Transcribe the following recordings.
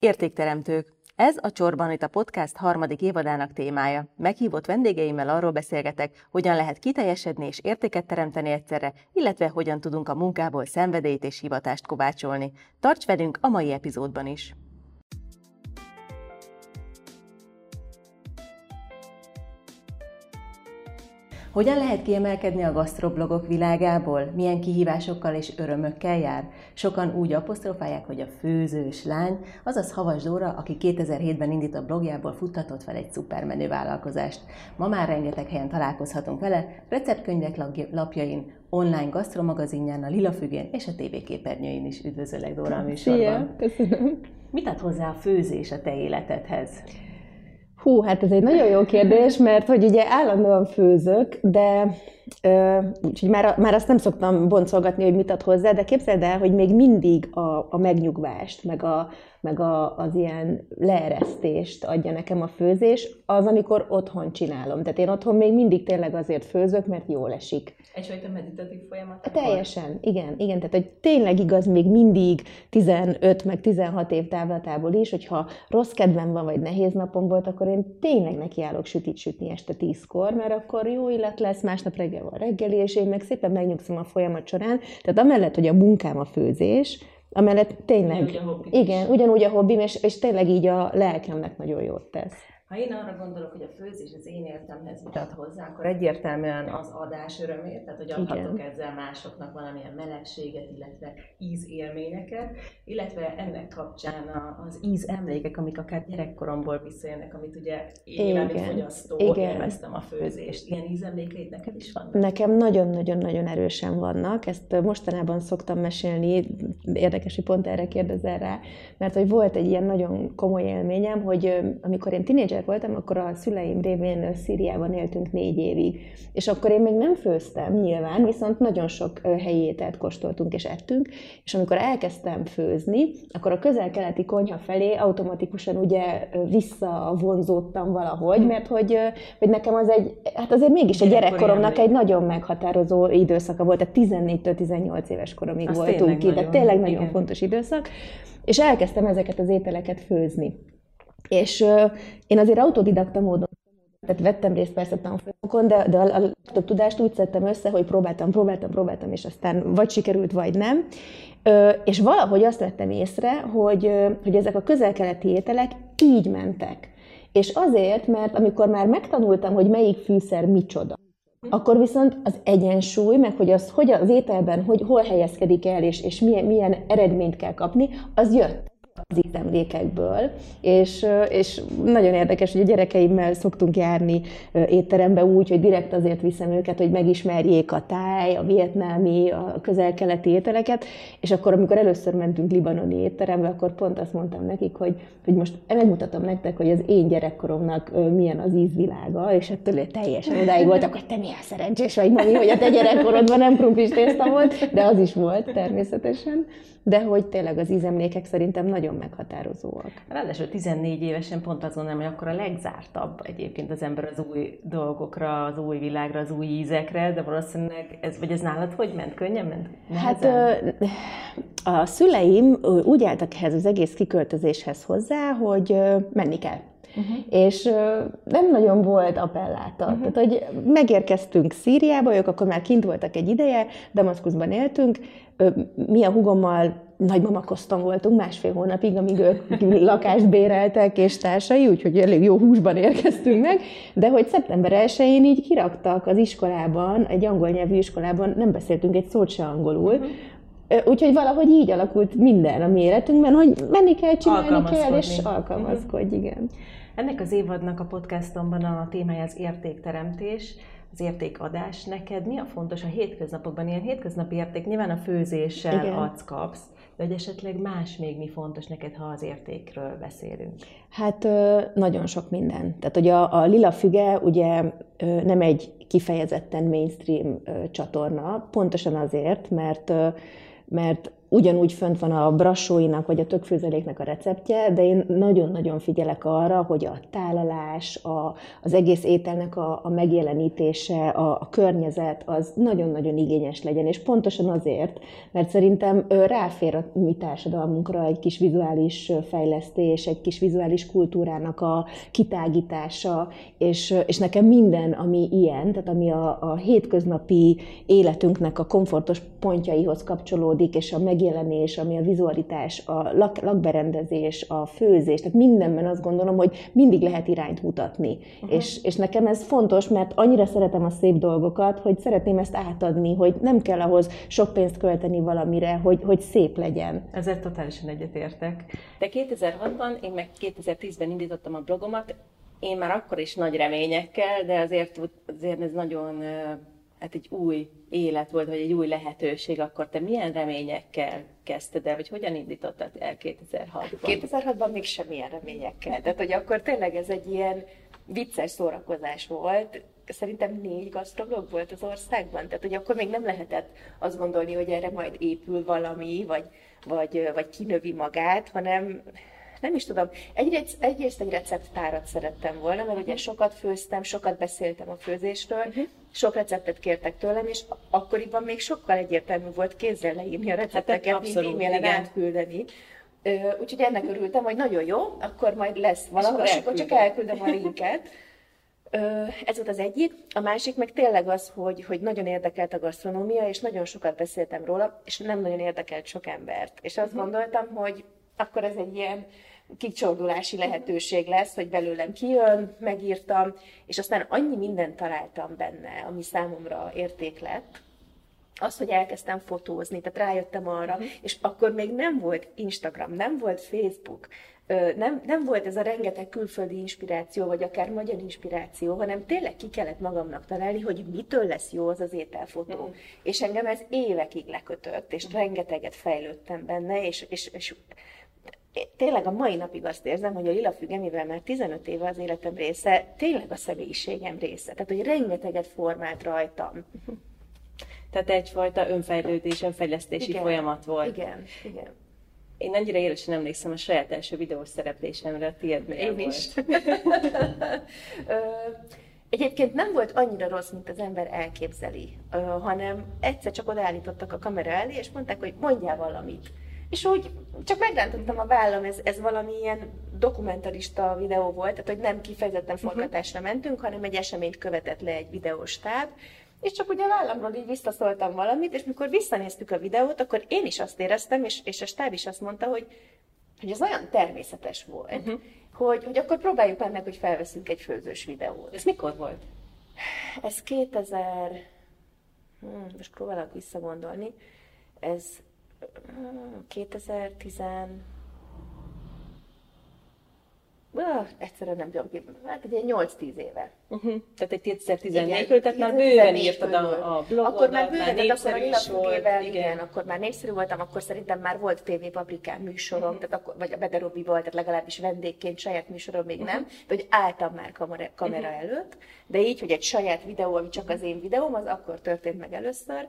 Értékteremtők. Ez a Csorban itt a podcast harmadik évadának témája. Meghívott vendégeimmel arról beszélgetek, hogyan lehet kiteljesedni és értéket teremteni egyszerre, illetve hogyan tudunk a munkából szenvedélyt és hivatást kovácsolni. Tarts velünk a mai epizódban is! Hogyan lehet kiemelkedni a gasztroblogok világából? Milyen kihívásokkal és örömökkel jár? Sokan úgy apostrofálják, hogy a főzős lány, azaz Havas Dóra, aki 2007-ben indít a blogjából, futtatott fel egy szupermenő vállalkozást. Ma már rengeteg helyen találkozhatunk vele, receptkönyvek lapjain, online gasztromagazinján, a Lila Fügén és a TV képernyőin is üdvözöllek Dóra a műsorban. Szia, köszönöm. Mit ad hozzá a főzés a te életedhez? Hú, hát ez egy nagyon jó kérdés, mert hogy ugye állandóan főzök, de úgyhogy már, már azt nem szoktam boncolgatni, hogy mit ad hozzá, de képzeld el, hogy még mindig a, a megnyugvást, meg, a, meg a, az ilyen leeresztést adja nekem a főzés, az, amikor otthon csinálom. Tehát én otthon még mindig tényleg azért főzök, mert jól esik. Egyfajta meditatív folyamat? Teljesen, igen, igen. Tehát, hogy tényleg igaz még mindig 15 meg 16 év távlatából is, hogyha rossz kedvem van, vagy nehéz napom volt, akkor én tényleg nekiállok sütit sütni este tízkor, mert akkor jó illat lesz, másnap reggel van reggeli, és én meg szépen megnyugszom a folyamat során. Tehát amellett, hogy a munkám a főzés, amellett tényleg, ugyanúgy a igen, ugyanúgy a hobbim, és, és tényleg így a lelkemnek nagyon jót tesz. Ha én arra gondolok, hogy a főzés az én értemhez mutat hozzá, akkor egyértelműen az adás örömét, tehát hogy adhatok Igen. ezzel másoknak valamilyen melegséget, illetve ízélményeket, illetve ennek kapcsán az íz emlékek, amik akár gyerekkoromból visszajönnek, amit ugye én, mint fogyasztó Igen. élveztem a főzést. Ilyen ízemlékeid neked is vannak? Nekem nagyon-nagyon-nagyon erősen vannak. Ezt mostanában szoktam mesélni, érdekes, hogy pont erre kérdezel rá, mert hogy volt egy ilyen nagyon komoly élményem, hogy amikor én tinédzser tínédzser voltam, akkor a szüleim révén Szíriában éltünk négy évig. És akkor én még nem főztem nyilván, viszont nagyon sok helyi ételt kóstoltunk és ettünk, és amikor elkezdtem főzni, akkor a közel-keleti konyha felé automatikusan ugye visszavonzódtam valahogy, mert hogy, hogy nekem az egy, hát azért mégis a gyerekkoromnak egy nagyon meghatározó időszaka volt, tehát 14-től 18 éves koromig Azt voltunk ki, de tényleg nagyon igen. fontos időszak, és elkezdtem ezeket az ételeket főzni. És én azért autodidakta módon tehát vettem részt persze tanfolyamokon, de, de a, a több tudást úgy szedtem össze, hogy próbáltam, próbáltam, próbáltam, és aztán vagy sikerült, vagy nem. Ö, és valahogy azt vettem észre, hogy, hogy ezek a közel-keleti ételek így mentek. És azért, mert amikor már megtanultam, hogy melyik fűszer micsoda, akkor viszont az egyensúly, meg hogy az, hogy az ételben, hogy hol helyezkedik el, és, és milyen, milyen eredményt kell kapni, az jött az ízemlékekből, és, és nagyon érdekes, hogy a gyerekeimmel szoktunk járni étterembe úgy, hogy direkt azért viszem őket, hogy megismerjék a táj, a vietnámi, a közel-keleti ételeket, és akkor, amikor először mentünk libanoni étterembe, akkor pont azt mondtam nekik, hogy, hogy most megmutatom nektek, hogy az én gyerekkoromnak milyen az ízvilága, és ettől teljesen odáig voltak, hogy te milyen szerencsés vagy, mami, hogy a te gyerekkorodban nem krumplis tészta volt, de az is volt természetesen de hogy tényleg az ízemlékek szerintem nagyon meghatározóak. Ráadásul 14 évesen pont azt gondolom, hogy akkor a legzártabb egyébként az ember az új dolgokra, az új világra, az új ízekre, de valószínűleg ez, vagy ez nálad hogy ment? Könnyen ment? Nehezen? Hát a szüleim úgy álltak ehhez az egész kiköltözéshez hozzá, hogy menni kell. Uh-huh. És nem nagyon volt appelláta. Uh-huh. Tehát, hogy megérkeztünk Szíriába, ők akkor már kint voltak egy ideje, Damaszkuszban éltünk, mi a hugommal nagymamakoztam voltunk másfél hónapig, amíg ők lakást béreltek és társai, úgyhogy elég jó húsban érkeztünk meg, de hogy szeptember 1-én így kiraktak az iskolában, egy angol nyelvű iskolában, nem beszéltünk egy szót se angolul, uh-huh. Úgyhogy valahogy így alakult minden a mi életünkben, hogy menni kell, csinálni kell, és alkalmazkodj, igen. Ennek az évadnak a podcastomban a témája az értékteremtés, az értékadás. Neked mi a fontos a hétköznapokban? Ilyen hétköznapi érték, nyilván a főzéssel Igen. adsz, kapsz, de hogy esetleg más még mi fontos neked, ha az értékről beszélünk? Hát nagyon sok minden. Tehát, hogy a, a Lila Füge ugye nem egy kifejezetten mainstream csatorna, pontosan azért, mert mert ugyanúgy fönt van a brassóinak vagy a tökfőzeléknek a receptje, de én nagyon-nagyon figyelek arra, hogy a tálalás, a, az egész ételnek a, a megjelenítése, a, a környezet az nagyon-nagyon igényes legyen, és pontosan azért, mert szerintem ráfér a mi társadalmunkra egy kis vizuális fejlesztés, egy kis vizuális kultúrának a kitágítása, és, és nekem minden, ami ilyen, tehát ami a, a hétköznapi életünknek a komfortos pontjaihoz kapcsolódik, és a megjelenés, ami a vizualitás, a lak, lakberendezés, a főzés, tehát mindenben azt gondolom, hogy mindig lehet irányt mutatni. Uh-huh. És, és nekem ez fontos, mert annyira szeretem a szép dolgokat, hogy szeretném ezt átadni, hogy nem kell ahhoz sok pénzt költeni valamire, hogy, hogy szép legyen. Ezzel totálisan egyetértek. De 2006-ban, én meg 2010-ben indítottam a blogomat, én már akkor is nagy reményekkel, de azért, azért ez nagyon hát egy új élet volt, vagy egy új lehetőség, akkor te milyen reményekkel kezdted el, vagy hogyan indítottad el 2006-ban? 2006-ban még semmilyen reményekkel. Tehát, hogy akkor tényleg ez egy ilyen vicces szórakozás volt. Szerintem négy gasztroblog volt az országban, tehát hogy akkor még nem lehetett azt gondolni, hogy erre majd épül valami, vagy, vagy, vagy kinövi magát, hanem nem is tudom, egyrészt, egyrészt egy recepttárat szerettem volna, mert ugye sokat főztem, sokat beszéltem a főzésről, uh-huh. sok receptet kértek tőlem, és akkoriban még sokkal egyértelmű volt kézzel leírni a hát recepteket, hát, mint e-mailen átküldeni. Úgyhogy ennek örültem, hogy nagyon jó, akkor majd lesz valami, és akkor csak elküldöm a linket. Ez volt az egyik. A másik meg tényleg az, hogy, hogy nagyon érdekelt a gasztronómia, és nagyon sokat beszéltem róla, és nem nagyon érdekelt sok embert. És azt uh-huh. gondoltam, hogy akkor ez egy ilyen kicsordulási lehetőség lesz, hogy belőlem kijön, megírtam, és aztán annyi mindent találtam benne, ami számomra érték lett, az, hogy elkezdtem fotózni, tehát rájöttem arra, mm. és akkor még nem volt Instagram, nem volt Facebook, nem, nem volt ez a rengeteg külföldi inspiráció, vagy akár magyar inspiráció, hanem tényleg ki kellett magamnak találni, hogy mitől lesz jó az az ételfotó. Mm. És engem ez évekig lekötött, és rengeteget fejlődtem benne, és, és, és tényleg a mai napig azt érzem, hogy a lila fügemivel már 15 éve az életem része, tényleg a személyiségem része. Tehát, hogy rengeteget formált rajtam. Tehát egyfajta önfejlődés, önfejlesztési igen, folyamat volt. Igen, igen. Én annyira élesen emlékszem a saját első videós szereplésemre, a tiéd Én volt. is. Egyébként nem volt annyira rossz, mint az ember elképzeli, hanem egyszer csak odaállítottak a kamera elé, és mondták, hogy mondjál valamit. És úgy csak megrántottam a vállam, ez, ez valami ilyen dokumentarista videó volt, tehát hogy nem kifejezetten mhm. forgatásra mentünk, hanem egy eseményt követett le egy videóstáb, és csak ugye a vállamról így visszaszóltam valamit, és mikor visszanéztük a videót, akkor én is azt éreztem, és, és a stáb is azt mondta, hogy, hogy ez olyan természetes volt, uh-huh. hogy, hogy akkor próbáljuk meg, hogy felveszünk egy főzős videót. Ez mikor volt? Ez 2000... Hmm, most próbálok visszagondolni. Ez 2010 Uh, egyszerűen nem tudom ki, hát egy 8-10 éve. Uh-huh. Tehát egy 2014-ből, tehát már bőven írtad a, a blogodat, Akkor már bőven, már akkor a volt, igen. igen. akkor már népszerű voltam, akkor szerintem már volt TV Paprikán műsorom, uh-huh. tehát akkor, vagy a Bederobi volt, tehát legalábbis vendégként saját műsorom még uh-huh. nem, de hogy álltam már kamera, kamera uh-huh. előtt, de így, hogy egy saját videó, ami csak az én videóm, az akkor történt meg először,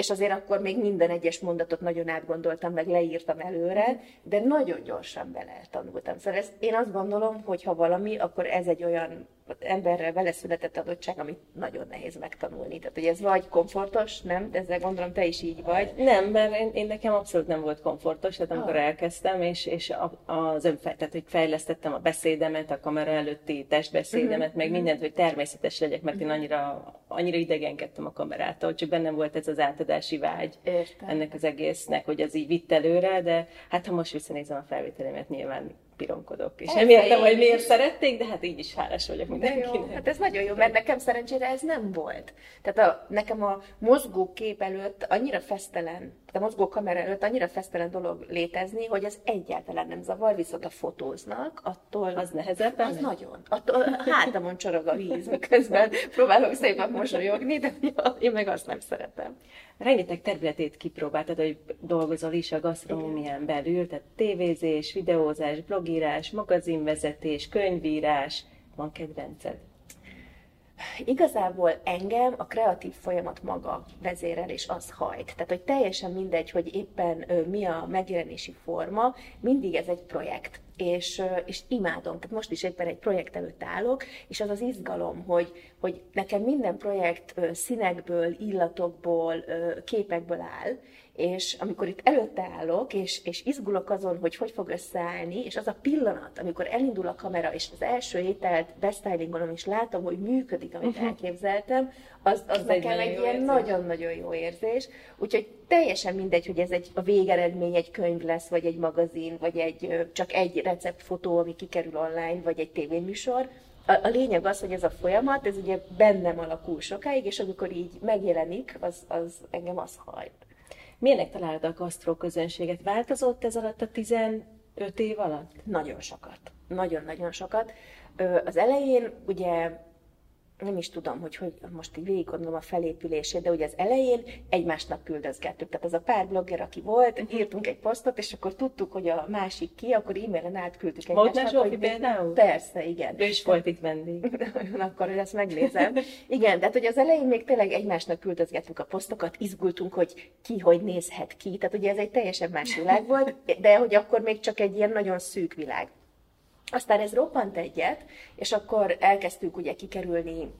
és azért akkor még minden egyes mondatot nagyon átgondoltam, meg leírtam előre, de nagyon gyorsan beletanultam. Szóval ezt, én azt gondolom, hogy ha valami, akkor ez egy olyan emberrel vele született adottság, amit nagyon nehéz megtanulni. Tehát, hogy ez vagy komfortos, nem? De ezzel gondolom te is így vagy. Nem, mert én, én nekem abszolút nem volt komfortos, tehát amikor ah. elkezdtem, és, és az önfej, tehát, hogy fejlesztettem a beszédemet, a kamera előtti testbeszédemet, uh-huh. meg mhm. mindent, hogy természetes legyek, mert én mhm. annyira, annyira idegenkedtem a kamerától, csak bennem volt ez az átadási vágy Értem. ennek az egésznek, hogy az így vitt előre, de hát ha most visszanézem a felvételemet, nyilván pironkodok. És nem értem, hogy miért szerették, de hát így is hálás vagyok mindenkinek. Hát ez nagyon jó, mert nekem szerencsére ez nem volt. Tehát a, nekem a mozgó kép előtt annyira fesztelen, a mozgó kamera előtt annyira fesztelen dolog létezni, hogy ez egyáltalán nem zavar, viszont a fotóznak, attól... Az nehezebb? Az nem? nagyon. Attól hátamon csorog a víz, miközben próbálok szépen mosolyogni, de én meg azt nem szeretem rengeteg területét kipróbáltad, hogy dolgozol is a gasztronómián belül, tehát tévézés, videózás, blogírás, magazinvezetés, könyvírás. Van kedvenced? Igazából engem a kreatív folyamat maga vezérel, és az hajt. Tehát, hogy teljesen mindegy, hogy éppen mi a megjelenési forma, mindig ez egy projekt. És, és imádom. Tehát most is éppen egy projekt előtt állok, és az az izgalom, hogy, hogy nekem minden projekt színekből, illatokból, képekből áll, és amikor itt előtte állok, és, és izgulok azon, hogy hogy fog összeállni, és az a pillanat, amikor elindul a kamera, és az első ételt bestylingolom, és látom, hogy működik, amit uh-huh. elképzeltem, az, az, az nekem egy, egy ilyen nagyon-nagyon jó érzés. Úgyhogy teljesen mindegy, hogy ez egy, a végeredmény egy könyv lesz, vagy egy magazin, vagy egy, csak egy receptfotó, ami kikerül online, vagy egy tévéműsor, a, a lényeg az, hogy ez a folyamat, ez ugye bennem alakul sokáig, és amikor így megjelenik, az, az engem az hajt. Milyenek találod a gasztró közönséget? Változott ez alatt a 15 év alatt? Nagyon sokat. Nagyon-nagyon sokat. Az elején ugye nem is tudom, hogy, hogy most így végig gondolom a felépülését, de ugye az elején egymásnak küldözgettük. Tehát az a pár blogger, aki volt, uh-huh. írtunk egy posztot, és akkor tudtuk, hogy a másik ki, akkor e-mailen átküldtük egymásnak. Volt hogy például? Persze, igen. Ő is volt itt vendég. akkor ezt megnézem. Igen, tehát hogy az elején még tényleg egymásnak küldözgettük a posztokat, izgultunk, hogy ki hogy nézhet ki. Tehát ugye ez egy teljesen más világ volt, de hogy akkor még csak egy ilyen nagyon szűk világ. Aztán ez roppant egyet, és akkor elkezdtük ugye kikerülni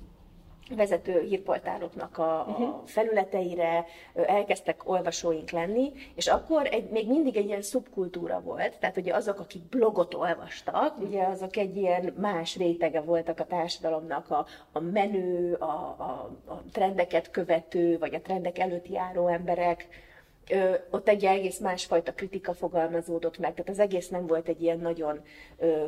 vezető hírportáloknak a, a uh-huh. felületeire, elkezdtek olvasóink lenni, és akkor egy, még mindig egy ilyen szubkultúra volt, tehát ugye azok, akik blogot olvastak, ugye azok egy ilyen más rétege voltak a társadalomnak, a, a menő, a, a, a trendeket követő, vagy a trendek előtt járó emberek, ö, ott egy egész másfajta kritika fogalmazódott meg, tehát az egész nem volt egy ilyen nagyon ö,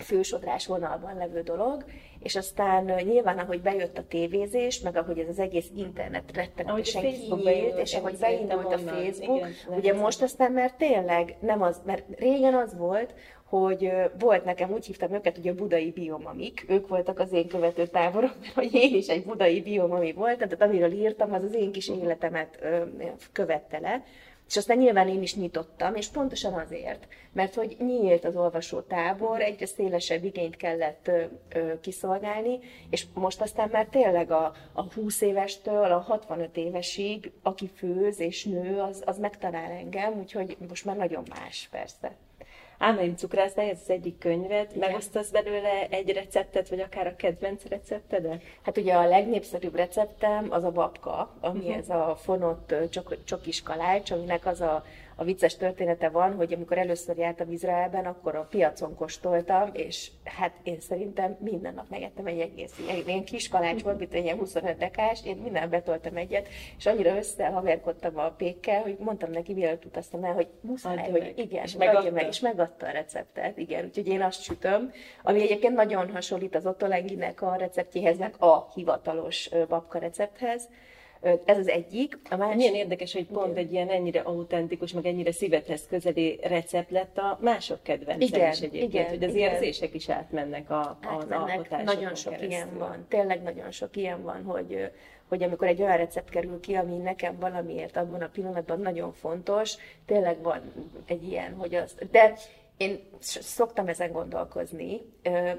fősodrás vonalban levő dolog, és aztán nyilván, ahogy bejött a tévézés, meg ahogy ez az egész internet rettenetesen kinyílt, és ahogy beindult a Facebook, igen, ugye most aztán mert tényleg nem az, mert régen az volt, hogy volt nekem, úgy hívtam őket, hogy a budai biomamik, ők voltak az én követő táborom, mert hogy én is egy budai biomami voltam, tehát amiről írtam, az az én kis életemet követte le, és aztán nyilván én is nyitottam, és pontosan azért, mert hogy nyílt az olvasó tábor, egyre szélesebb igényt kellett ö, ö, kiszolgálni, és most aztán már tényleg a, a 20 évestől a 65 évesig, aki főz és nő, az, az megtalál engem, úgyhogy most már nagyon más persze. Álmaim cukrászdály, ez az egyik könyved. Igen. Megosztasz belőle egy receptet, vagy akár a kedvenc receptedet? Hát ugye a legnépszerűbb receptem az a babka, ami uh-huh. ez a fonott csok, csokis kalács, aminek az a a vicces története van, hogy amikor először jártam Izraelben, akkor a piacon kóstoltam, és hát én szerintem minden nap megettem egy egész egy ilyen kis kalács volt, mint egy ilyen 25 dekás, én minden betoltam egyet, és annyira összehaverkodtam a pékkel, hogy mondtam neki, mielőtt utaztam el, hogy muszáj, hogy meg. igen, és megadta. meg, és megadta a receptet, igen, úgyhogy én azt sütöm, ami egyébként nagyon hasonlít az Otolenginek a receptjéhez, meg a hivatalos babka recepthez, ez az egyik. A másik... Milyen érdekes, hogy pont egy ilyen ennyire autentikus, meg ennyire szívedhez közeli recept lett a mások kedvence igen, is egyébként, igen, hogy az igen. érzések is átmennek a, az alkotásokon Nagyon sok keresztül. ilyen van, tényleg nagyon sok ilyen van, hogy hogy amikor egy olyan recept kerül ki, ami nekem valamiért abban a pillanatban nagyon fontos, tényleg van egy ilyen, hogy az... De én szoktam ezen gondolkozni,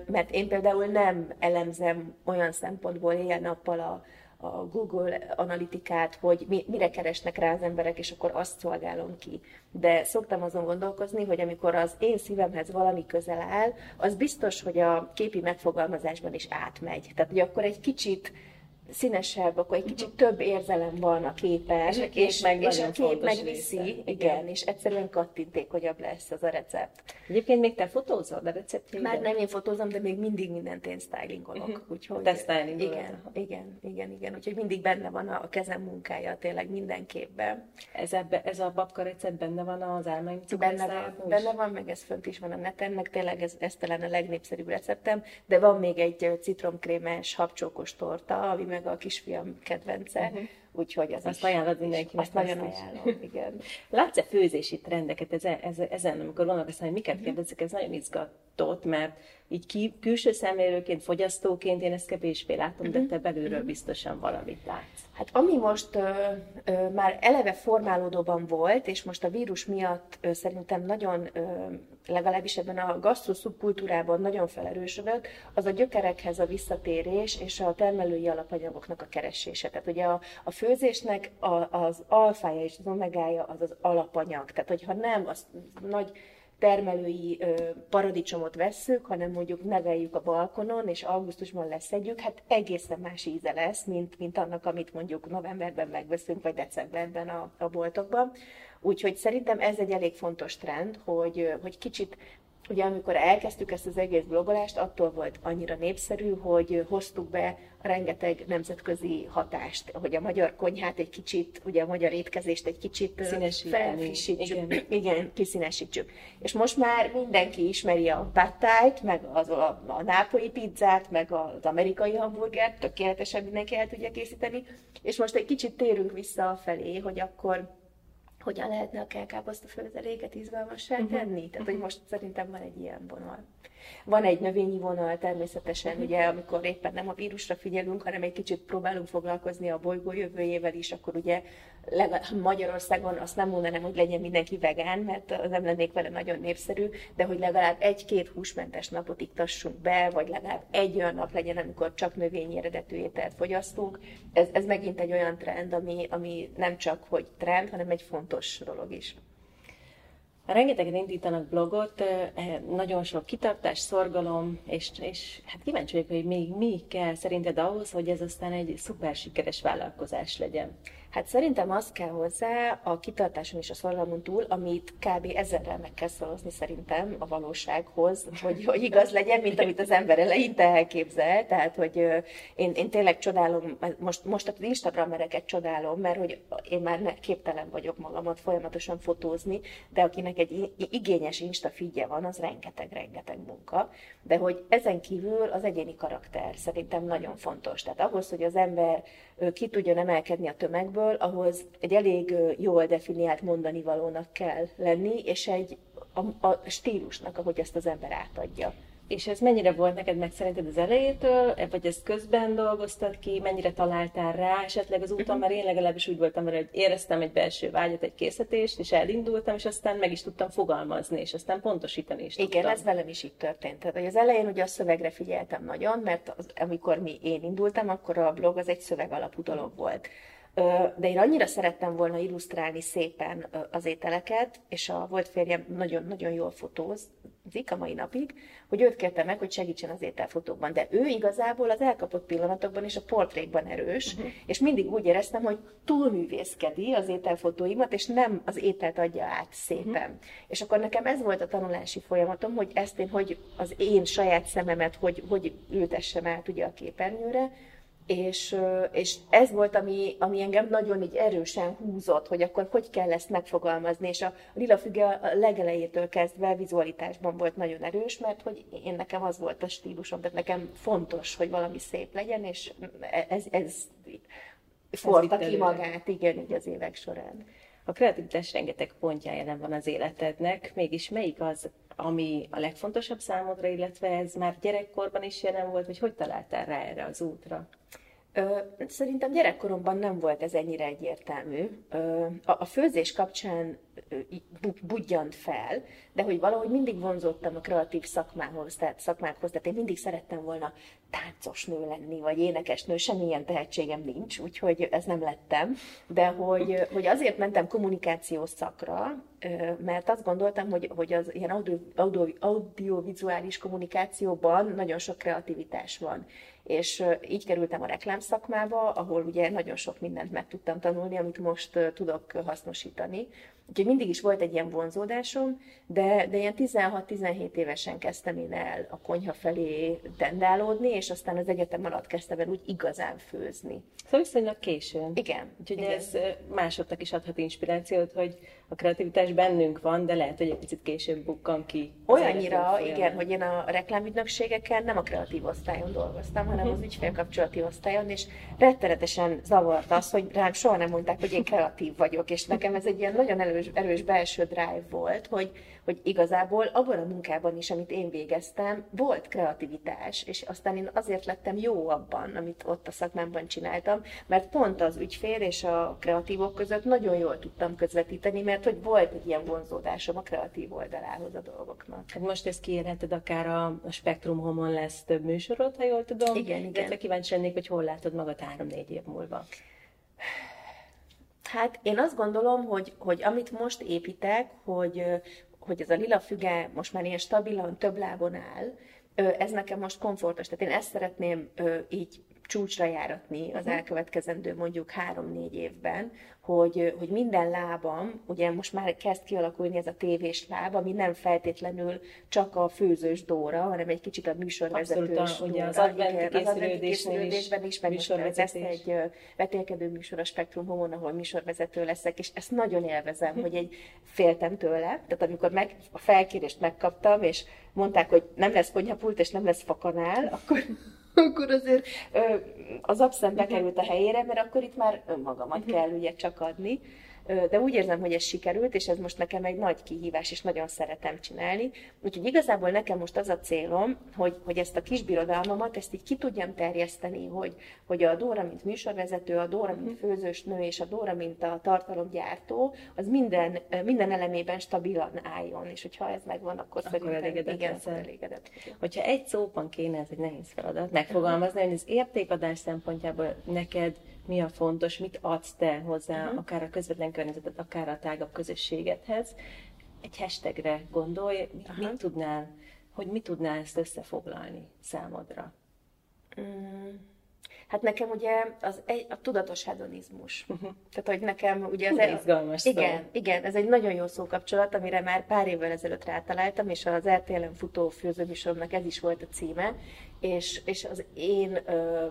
mert én például nem elemzem olyan szempontból éjjel-nappal a, a Google analitikát, hogy mi, mire keresnek rá az emberek, és akkor azt szolgálom ki. De szoktam azon gondolkozni, hogy amikor az én szívemhez valami közel áll, az biztos, hogy a képi megfogalmazásban is átmegy. Tehát, hogy akkor egy kicsit színesebb, akkor egy kicsit több érzelem van a képen, és a kép, és, meg, és a kép megviszi, része. igen, igen, és egyszerűen kattintékonyabb lesz az a recept. Egyébként még te fotózod a receptjében? Már nem én fotózom, de még mindig mindent én stylingolok. Uh-huh. Úgyhogy, te stylingolod. Igen, igen, igen, igen, úgyhogy mindig benne van a, kezem munkája tényleg mindenképpen. Ez, ebbe, ez a babka recept benne van az álmaim benne van, benne van, meg ez fönt is van a neten, meg tényleg ez, ez talán a legnépszerűbb receptem, de van még egy citromkrémes habcsókos torta, ami meg a kisfiam kedvence, uh-huh. úgyhogy az Azt is, ajánlod mindenkinek. Azt nagyon ajánlom, igen. Látsz-e főzési trendeket ezen, ezen amikor vannak aztán, hogy miket uh-huh. kérdezek, ez nagyon izgatott, mert így ki, külső szemlélőként, fogyasztóként én ezt kevésbé látom, uh-huh. de te belülről uh-huh. biztosan valamit látsz. Hát ami most ö, ö, már eleve formálódóban volt, és most a vírus miatt ö, szerintem nagyon ö, legalábbis ebben a gasztroszubkultúrában nagyon felerősödött, az a gyökerekhez a visszatérés és a termelői alapanyagoknak a keresése. Tehát ugye a, a főzésnek a, az alfája és az omegája az az alapanyag. Tehát hogyha nem, az nagy termelői paradicsomot vesszük, hanem mondjuk neveljük a balkonon, és augusztusban leszedjük, hát egészen más íze lesz, mint, mint annak, amit mondjuk novemberben megveszünk, vagy decemberben a, a boltokban. Úgyhogy szerintem ez egy elég fontos trend, hogy, hogy kicsit Ugye amikor elkezdtük ezt az egész blogolást, attól volt annyira népszerű, hogy hoztuk be rengeteg nemzetközi hatást, hogy a magyar konyhát egy kicsit, ugye a magyar étkezést egy kicsit felfrissítsük, igen. igen, kiszínesítsük. És most már mindenki ismeri a pattájt, meg az, a, a nápolyi pizzát, meg az amerikai hamburgert, tökéletesen mindenki el tudja készíteni, és most egy kicsit térünk vissza a felé, hogy akkor hogyan lehetne a kelkáposzta főzeléket izgalmassá uh-huh. tenni. Tehát, hogy most szerintem van egy ilyen vonal. Van egy növényi vonal természetesen, ugye, amikor éppen nem a vírusra figyelünk, hanem egy kicsit próbálunk foglalkozni a bolygó jövőjével is, akkor ugye Magyarországon azt nem mondanám, hogy legyen mindenki vegán, mert nem lennék vele nagyon népszerű, de hogy legalább egy-két húsmentes napot iktassunk be, vagy legalább egy olyan nap legyen, amikor csak növényi eredetű ételt fogyasztunk. Ez, ez megint egy olyan trend, ami, ami nem csak hogy trend, hanem egy fontos dolog is. Rengetegen indítanak blogot, eh, nagyon sok kitartás, szorgalom, és, és hát kíváncsi vagyok, hogy még mi kell szerinted ahhoz, hogy ez aztán egy szuper sikeres vállalkozás legyen. Hát szerintem az kell hozzá a kitartáson és a szorgalmon túl, amit kb. ezerrel meg kell szorozni szerintem a valósághoz, hogy, hogy igaz legyen, mint amit az ember eleinte elképzel. Tehát, hogy én, én tényleg csodálom, most, most az Instagramereket csodálom, mert hogy én már ne, képtelen vagyok magamat folyamatosan fotózni, de akinek egy igényes Insta figye van, az rengeteg-rengeteg munka. De hogy ezen kívül az egyéni karakter szerintem nagyon fontos. Tehát ahhoz, hogy az ember ki tudjon emelkedni a tömegből, ahhoz egy elég jól definiált mondani valónak kell lenni, és egy a, a stílusnak, ahogy ezt az ember átadja. És ez mennyire volt neked meg szerinted az elejétől, vagy ezt közben dolgoztad ki, mennyire találtál rá esetleg az úton, mert én legalábbis úgy voltam vele, hogy éreztem egy belső vágyat, egy készítést, és elindultam, és aztán meg is tudtam fogalmazni, és aztán pontosítani is tudtam. Igen, ez velem is így történt. Tehát, hogy az elején ugye a szövegre figyeltem nagyon, mert az, amikor mi én indultam, akkor a blog az egy szöveg alapú dolog volt de én annyira szerettem volna illusztrálni szépen az ételeket, és a volt férjem nagyon-nagyon jól fotózik a mai napig, hogy őt kérte meg, hogy segítsen az ételfotókban. De ő igazából az elkapott pillanatokban és a portrékban erős, uh-huh. és mindig úgy éreztem, hogy túlművészkedi az ételfotóimat, és nem az ételt adja át szépen. Uh-huh. És akkor nekem ez volt a tanulási folyamatom, hogy ezt én, hogy az én saját szememet, hogy, hogy ültessem át ugye a képernyőre, és, és ez volt, ami, ami engem nagyon így erősen húzott, hogy akkor hogy kell ezt megfogalmazni, és a lila füge a legelejétől kezdve vizualitásban volt nagyon erős, mert hogy én nekem az volt a stílusom, tehát nekem fontos, hogy valami szép legyen, és ez, ez forta ki magát, igen, így az évek során. A kreativitás rengeteg pontja jelen van az életednek, mégis melyik az, ami a legfontosabb számodra, illetve ez már gyerekkorban is jelen volt, vagy hogy találtál rá erre az útra? Szerintem gyerekkoromban nem volt ez ennyire egyértelmű. A főzés kapcsán budjant fel, de hogy valahogy mindig vonzottam a kreatív szakmához, tehát szakmákhoz, tehát én mindig szerettem volna táncos nő lenni, vagy énekes nő, semmilyen tehetségem nincs, úgyhogy ez nem lettem, de hogy, hogy azért mentem kommunikációs szakra, mert azt gondoltam, hogy, hogy az ilyen audio, audio, audiovizuális kommunikációban nagyon sok kreativitás van és így kerültem a reklámszakmába, ahol ugye nagyon sok mindent meg tudtam tanulni, amit most tudok hasznosítani. Úgyhogy mindig is volt egy ilyen vonzódásom, de, de ilyen 16-17 évesen kezdtem én el a konyha felé tendálódni, és aztán az egyetem alatt kezdtem el úgy igazán főzni. Szóval viszonylag későn. Igen. Úgyhogy igen. ez másoknak is adhat inspirációt, hogy a kreativitás bennünk van, de lehet, hogy egy picit később bukkan ki. Olyannyira, igen, hogy én a reklámügynökségeken nem a kreatív osztályon dolgoztam, hanem uh-huh. az ügyfélkapcsolati osztályon, és rettenetesen zavart az, hogy rám soha nem mondták, hogy én kreatív vagyok, és nekem ez egy ilyen nagyon elő erős, erős belső drive volt, hogy, hogy igazából abban a munkában is, amit én végeztem, volt kreativitás, és aztán én azért lettem jó abban, amit ott a szakmámban csináltam, mert pont az ügyfél és a kreatívok között nagyon jól tudtam közvetíteni, mert hogy volt egy ilyen vonzódásom a kreatív oldalához a dolgoknak. Hát most ezt kiérheted akár a, a Spektrum Homon lesz több műsorod, ha jól tudom. Igen, igen. De kíváncsi lennék, hogy hol látod magad három-négy év múlva. Hát én azt gondolom, hogy, hogy amit most építek, hogy, hogy ez a lila füge most már ilyen stabilan, több lábon áll, ez nekem most komfortos. Tehát én ezt szeretném így csúcsra járatni az uh-huh. elkövetkezendő mondjuk három-négy évben, hogy, hogy minden lábam, ugye most már kezd kialakulni ez a tévés láb, ami nem feltétlenül csak a főzős Dóra, hanem egy kicsit a műsorvezetős Abszolút, ugye az adventi készülődésben is, most lesz egy vetélkedő műsor a Spektrum Homon, ahol műsorvezető leszek, és ezt nagyon élvezem, hogy egy féltem tőle, tehát amikor meg, a felkérést megkaptam, és mondták, hogy nem lesz konyhapult, és nem lesz fakanál, akkor akkor azért az abszent bekerült a helyére, mert akkor itt már önmagamat kell ugye csak adni de úgy érzem, hogy ez sikerült, és ez most nekem egy nagy kihívás, és nagyon szeretem csinálni. Úgyhogy igazából nekem most az a célom, hogy, hogy ezt a kis birodalmamat, ezt így ki tudjam terjeszteni, hogy, hogy a Dóra, mint műsorvezető, a Dóra, mint mhm. főzős nő, és a Dóra, mint a tartalomgyártó, az minden, minden elemében stabilan álljon, és hogyha ez megvan, akkor, akkor szerintem elégedett igen, akkor elégedett. Hogyha egy szóban kéne, ez egy nehéz feladat, megfogalmazni, hogy az értékadás szempontjából neked mi a fontos, mit adsz te hozzá, uh-huh. akár a közvetlen környezetet, akár a tágabb közösségedhez. Egy hashtagre gondolj, uh-huh. mit tudnál, hogy mit tudnál ezt összefoglalni számodra? Um, hát nekem ugye az egy, a tudatos hedonizmus. Uh-huh. Tehát, hogy nekem ugye az... egy, izgalmas igen, szó. igen, ez egy nagyon jó szókapcsolat, amire már pár évvel ezelőtt rátaláltam, és az RTL-en futó főzőműsoromnak ez is volt a címe, és, és az én ö,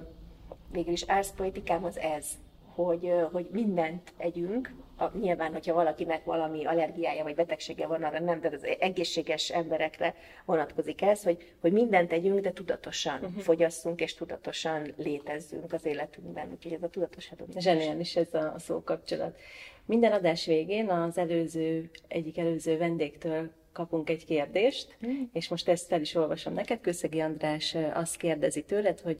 végül is árszpolitikám az ez, hogy, hogy mindent együnk, a, nyilván, hogyha valakinek valami allergiája vagy betegsége van, arra nem, de az egészséges emberekre vonatkozik ez, hogy, hogy mindent tegyünk, de tudatosan uh-huh. fogyasszunk, és tudatosan létezzünk az életünkben. Úgyhogy ez a tudatos hedonizmus. Zseniális ez a szókapcsolat. Minden adás végén az előző, egyik előző vendégtől kapunk egy kérdést, mm. és most ezt fel is olvasom neked. Köszegi András azt kérdezi tőled, hogy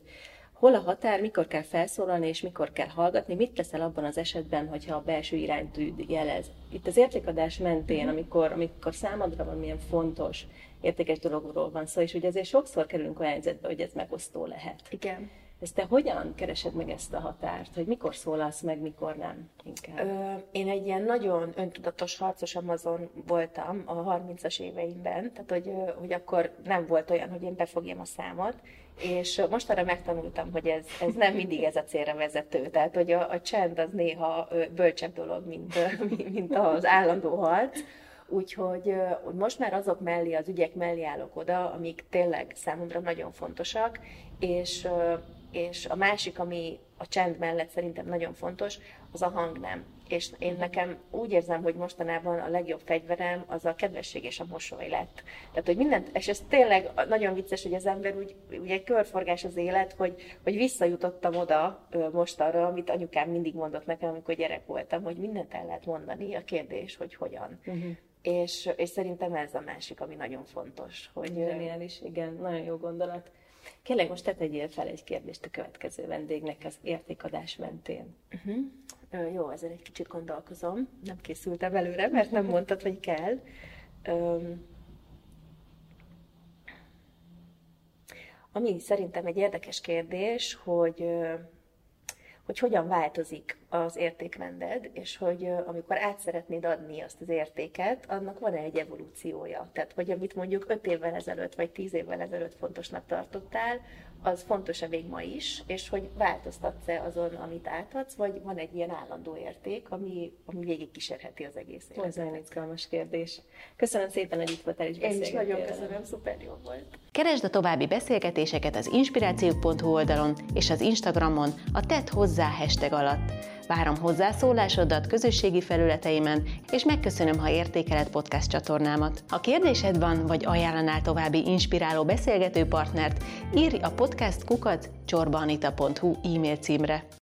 hol a határ, mikor kell felszólalni, és mikor kell hallgatni, mit teszel abban az esetben, hogyha a belső iránytűd jelez. Itt az értékadás mentén, mhm. amikor, amikor számodra van milyen fontos, értékes dologról van szó, és ugye azért sokszor kerülünk olyan helyzetbe, hogy ez megosztó lehet. Igen. Ezt te hogyan keresed meg ezt a határt, hogy mikor szólalsz meg, mikor nem inkább? Ö, én egy ilyen nagyon öntudatos harcos Amazon voltam a 30-as éveimben, tehát hogy, hogy akkor nem volt olyan, hogy én befogjam a számot, és most arra megtanultam, hogy ez, ez nem mindig ez a célra vezető. Tehát, hogy a, a csend az néha bölcsebb dolog, mint, mint az állandó harc. Úgyhogy most már azok mellé, az ügyek mellé állok oda, amik tényleg számomra nagyon fontosak, és, és a másik, ami a csend mellett szerintem nagyon fontos, az a hang nem és én nekem úgy érzem, hogy mostanában a legjobb fegyverem az a kedvesség és a mosoly lett. Tehát, hogy mindent, és ez tényleg nagyon vicces, hogy az ember úgy, ugye egy körforgás az élet, hogy, hogy visszajutottam oda most arra, amit anyukám mindig mondott nekem, amikor gyerek voltam, hogy mindent el lehet mondani, a kérdés, hogy hogyan. Uh-huh. És, és szerintem ez a másik, ami nagyon fontos. Hogy, is, igen, nagyon jó gondolat. Kérlek, most te tegyél fel egy kérdést a következő vendégnek az értékadás mentén. Uh-huh. Jó, ezzel egy kicsit gondolkozom. Nem készültem előre, mert nem mondtad, hogy kell. Ami szerintem egy érdekes kérdés, hogy hogy hogyan változik az értékrended, és hogy amikor át szeretnéd adni azt az értéket, annak van-e egy evolúciója. Tehát, hogy amit mondjuk 5 évvel ezelőtt, vagy 10 évvel ezelőtt fontosnak tartottál, az fontos-e még ma is, és hogy változtatsz-e azon, amit átadsz, vagy van egy ilyen állandó érték, ami, ami végig kísérheti az egész életet. Ez nagyon izgalmas kérdés. Köszönöm szépen, hogy itt voltál és Én is nagyon köszönöm, szuper jó volt. Keresd a további beszélgetéseket az inspirációk.hu oldalon és az Instagramon a Tett hozzá hashtag alatt. Várom hozzászólásodat közösségi felületeimen, és megköszönöm, ha értékeled podcast csatornámat. Ha kérdésed van, vagy ajánlanál további inspiráló beszélgető partnert, írj a podcast kukat csorbanita.hu e-mail címre.